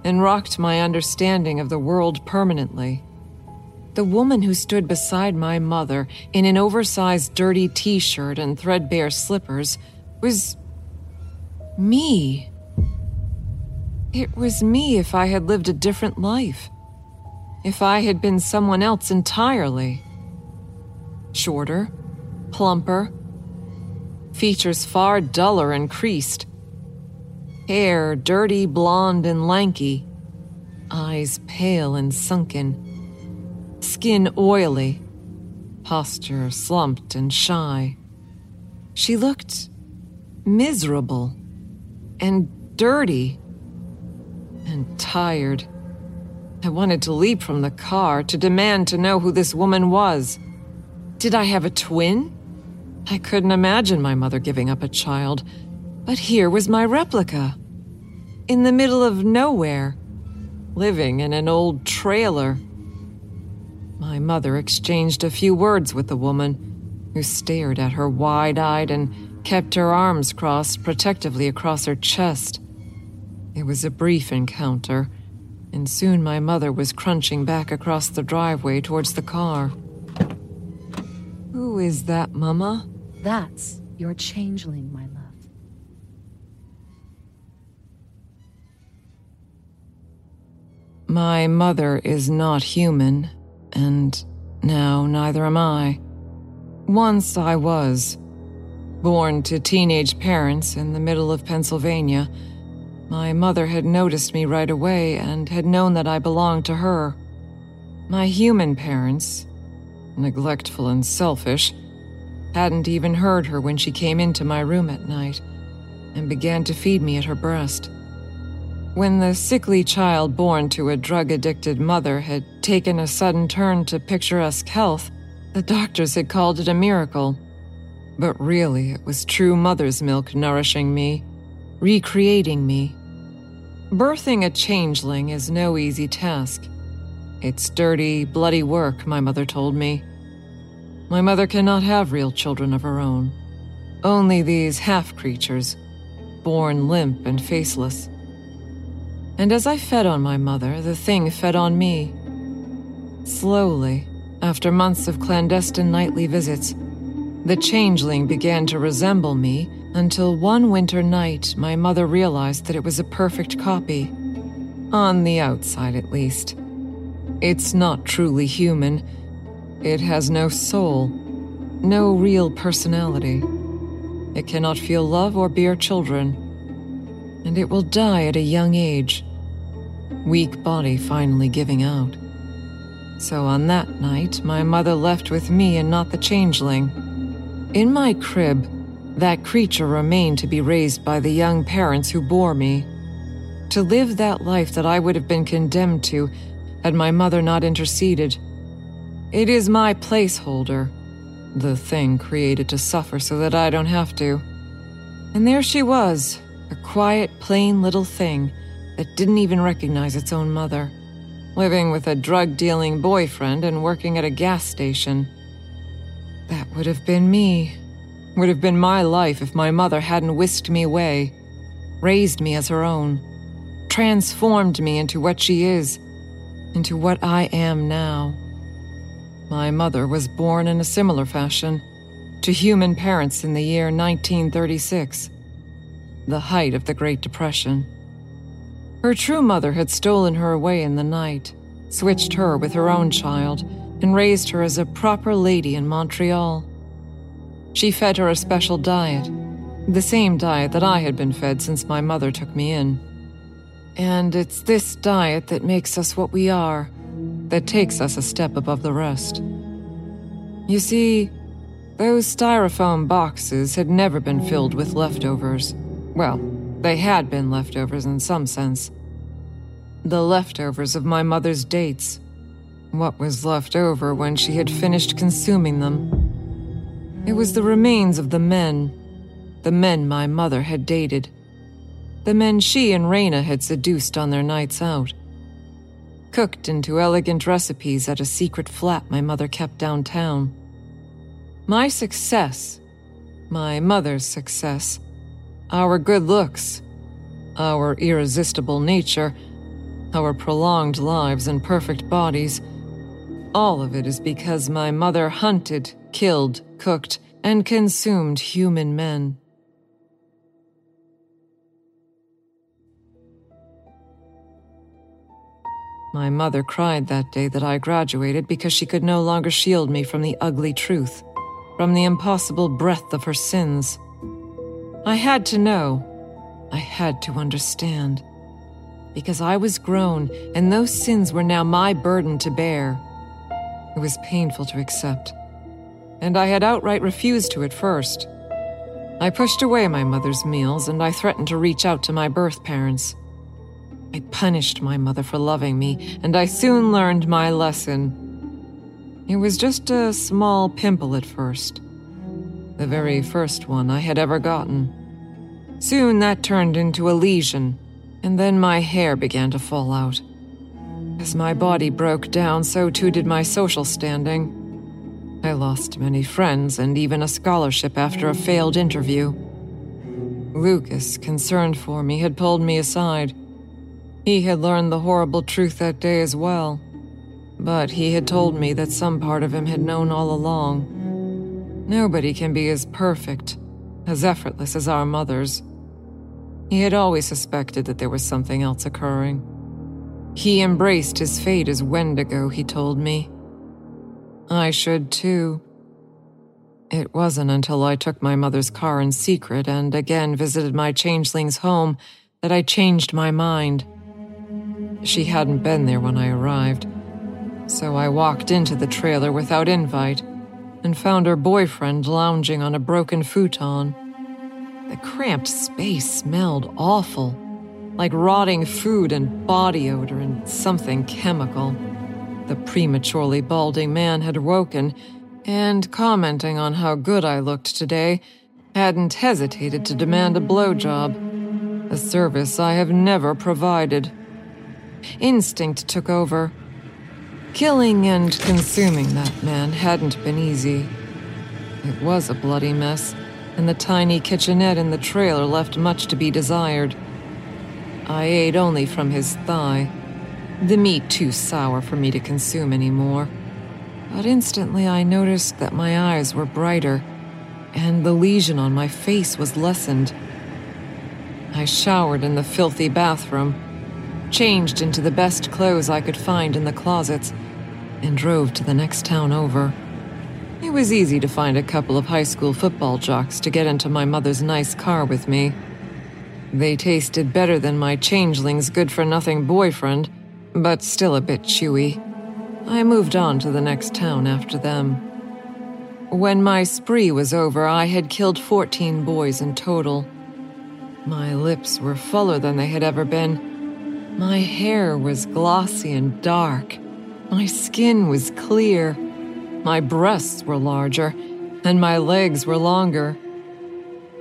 S8: and rocked my understanding of the world permanently. The woman who stood beside my mother in an oversized dirty t shirt and threadbare slippers was. Me. It was me if I had lived a different life. If I had been someone else entirely. Shorter, plumper, features far duller and creased. Hair dirty, blonde, and lanky. Eyes pale and sunken. Skin oily. Posture slumped and shy. She looked miserable and dirty and tired. I wanted to leap from the car to demand to know who this woman was. Did I have a twin? I couldn't imagine my mother giving up a child, but here was my replica. In the middle of nowhere, living in an old trailer. My mother exchanged a few words with the woman, who stared at her wide eyed and kept her arms crossed protectively across her chest. It was a brief encounter, and soon my mother was crunching back across the driveway towards the car. Who is that, Mama?
S9: That's your changeling, my love.
S8: My mother is not human, and now neither am I. Once I was. Born to teenage parents in the middle of Pennsylvania, my mother had noticed me right away and had known that I belonged to her. My human parents, neglectful and selfish, hadn't even heard her when she came into my room at night and began to feed me at her breast. When the sickly child born to a drug addicted mother had taken a sudden turn to picturesque health, the doctors had called it a miracle. But really, it was true mother's milk nourishing me, recreating me. Birthing a changeling is no easy task. It's dirty, bloody work, my mother told me. My mother cannot have real children of her own. Only these half creatures, born limp and faceless. And as I fed on my mother, the thing fed on me. Slowly, after months of clandestine nightly visits, the changeling began to resemble me until one winter night my mother realized that it was a perfect copy. On the outside, at least. It's not truly human. It has no soul, no real personality. It cannot feel love or bear children. And it will die at a young age. Weak body finally giving out. So on that night, my mother left with me and not the changeling. In my crib, that creature remained to be raised by the young parents who bore me. To live that life that I would have been condemned to had my mother not interceded. It is my placeholder, the thing created to suffer so that I don't have to. And there she was, a quiet, plain little thing that didn't even recognize its own mother, living with a drug dealing boyfriend and working at a gas station. That would have been me. Would have been my life if my mother hadn't whisked me away, raised me as her own, transformed me into what she is, into what I am now. My mother was born in a similar fashion to human parents in the year 1936, the height of the Great Depression. Her true mother had stolen her away in the night, switched her with her own child, and raised her as a proper lady in Montreal. She fed her a special diet, the same diet that I had been fed since my mother took me in. And it's this diet that makes us what we are, that takes us a step above the rest. You see, those styrofoam boxes had never been filled with leftovers. Well, they had been leftovers in some sense. The leftovers of my mother's dates what was left over when she had finished consuming them. It was the remains of the men, the men my mother had dated, the men she and Raina had seduced on their nights out. Cooked into elegant recipes at a secret flat my mother kept downtown. My success, my mother's success, our good looks, our irresistible nature, our prolonged lives and perfect bodies all of it is because my mother hunted, killed, cooked, and consumed human men. My mother cried that day that I graduated because she could no longer shield me from the ugly truth. from the impossible breadth of her sins. I had to know. I had to understand. Because I was grown, and those sins were now my burden to bear. It was painful to accept, and I had outright refused to at first. I pushed away my mother's meals, and I threatened to reach out to my birth parents. I punished my mother for loving me, and I soon learned my lesson. It was just a small pimple at first, the very first one I had ever gotten. Soon that turned into a lesion, and then my hair began to fall out. As my body broke down, so too did my social standing. I lost many friends and even a scholarship after a failed interview. Lucas, concerned for me, had pulled me aside. He had learned the horrible truth that day as well, but he had told me that some part of him had known all along. Nobody can be as perfect, as effortless as our mothers. He had always suspected that there was something else occurring. He embraced his fate as Wendigo, he told me. I should too. It wasn't until I took my mother's car in secret and again visited my changeling's home that I changed my mind. She hadn't been there when I arrived, so I walked into the trailer without invite and found her boyfriend lounging on a broken futon. The cramped space smelled awful, like rotting food and body odor and something chemical. The prematurely balding man had woken and, commenting on how good I looked today, hadn't hesitated to demand a blowjob, a service I have never provided. Instinct took over. Killing and consuming that man hadn't been easy. It was a bloody mess, and the tiny kitchenette in the trailer left much to be desired. I ate only from his thigh the meat too sour for me to consume anymore. But instantly I noticed that my eyes were brighter, and the lesion on my face was lessened. I showered in the filthy bathroom, changed into the best clothes I could find in the closets, and drove to the next town over. It was easy to find a couple of high school football jocks to get into my mother's nice car with me. They tasted better than my changeling's good for nothing boyfriend, but still a bit chewy. I moved on to the next town after them. When my spree was over, I had killed 14 boys in total. My lips were fuller than they had ever been. My hair was glossy and dark. My skin was clear. My breasts were larger, and my legs were longer.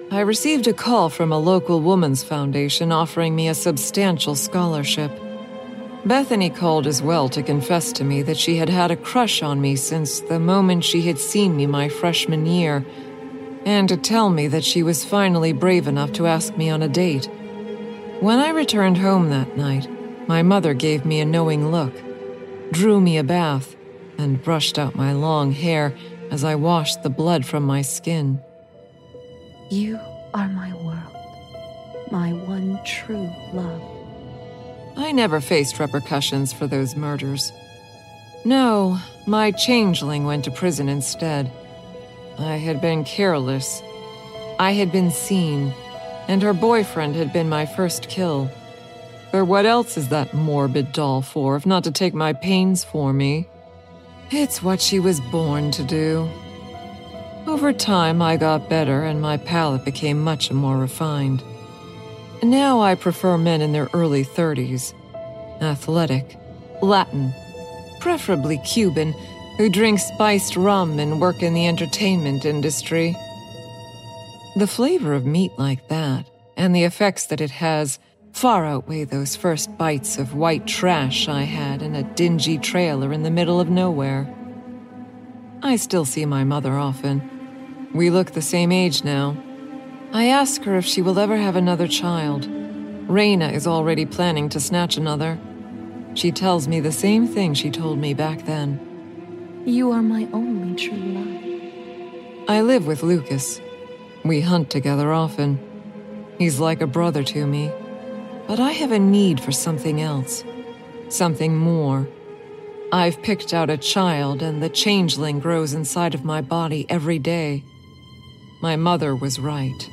S8: I received a call from a local woman's foundation offering me a substantial scholarship. Bethany called as well to confess to me that she had had a crush on me since the moment she had seen me my freshman year, and to tell me that she was finally brave enough to ask me on a date. When I returned home that night, my mother gave me a knowing look, drew me a bath, and brushed out my long hair as I washed the blood from my skin.
S9: You are my world, my one true love.
S8: I never faced repercussions for those murders. No, my changeling went to prison instead. I had been careless. I had been seen, and her boyfriend had been my first kill. For what else is that morbid doll for if not to take my pains for me? It's what she was born to do. Over time, I got better and my palate became much more refined. Now I prefer men in their early 30s. Athletic, Latin, preferably Cuban, who drink spiced rum and work in the entertainment industry. The flavor of meat like that, and the effects that it has, far outweigh those first bites of white trash I had in a dingy trailer in the middle of nowhere. I still see my mother often. We look the same age now, I ask her if she will ever have another child. Raina is already planning to snatch another. She tells me the same thing she told me back then.
S9: You are my only true love.
S8: I live with Lucas. We hunt together often. He's like a brother to me. But I have a need for something else. Something more. I've picked out a child, and the changeling grows inside of my body every day. My mother was right.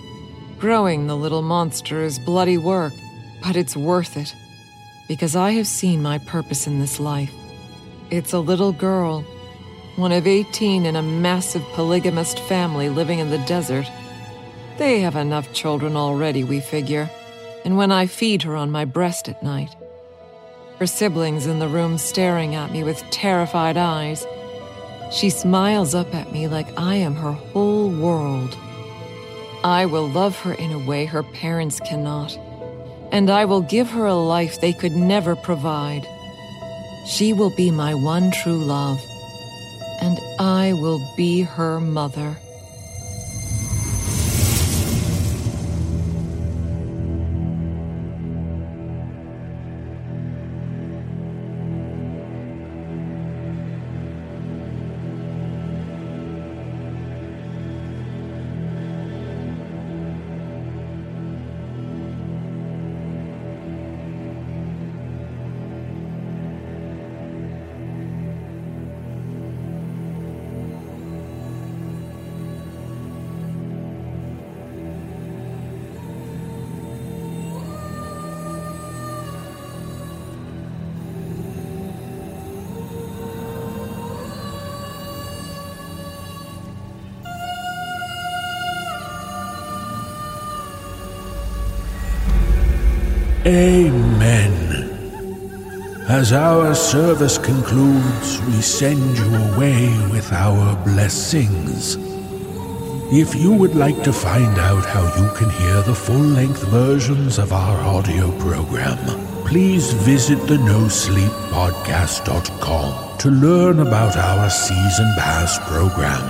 S8: Growing the little monster is bloody work, but it's worth it, because I have seen my purpose in this life. It's a little girl, one of 18 in a massive polygamist family living in the desert. They have enough children already, we figure, and when I feed her on my breast at night, her siblings in the room staring at me with terrified eyes, she smiles up at me like I am her whole world. I will love her in a way her parents cannot, and I will give her a life they could never provide. She will be my one true love, and I will be her mother.
S2: As our service concludes, we send you away with our blessings. If you would like to find out how you can hear the full length versions of our audio program, please visit the NoSleepPodcast.com to learn about our season pass program.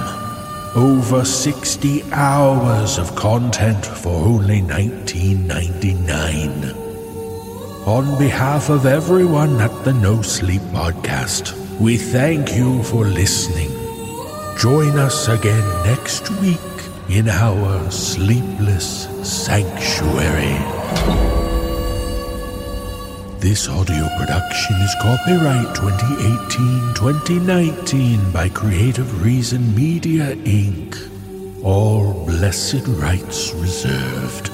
S2: Over 60 hours of content for only $19.99. On behalf of everyone at the No Sleep Podcast, we thank you for listening. Join us again next week in our sleepless sanctuary. This audio production is copyright 2018-2019 by Creative Reason Media Inc. All blessed rights reserved.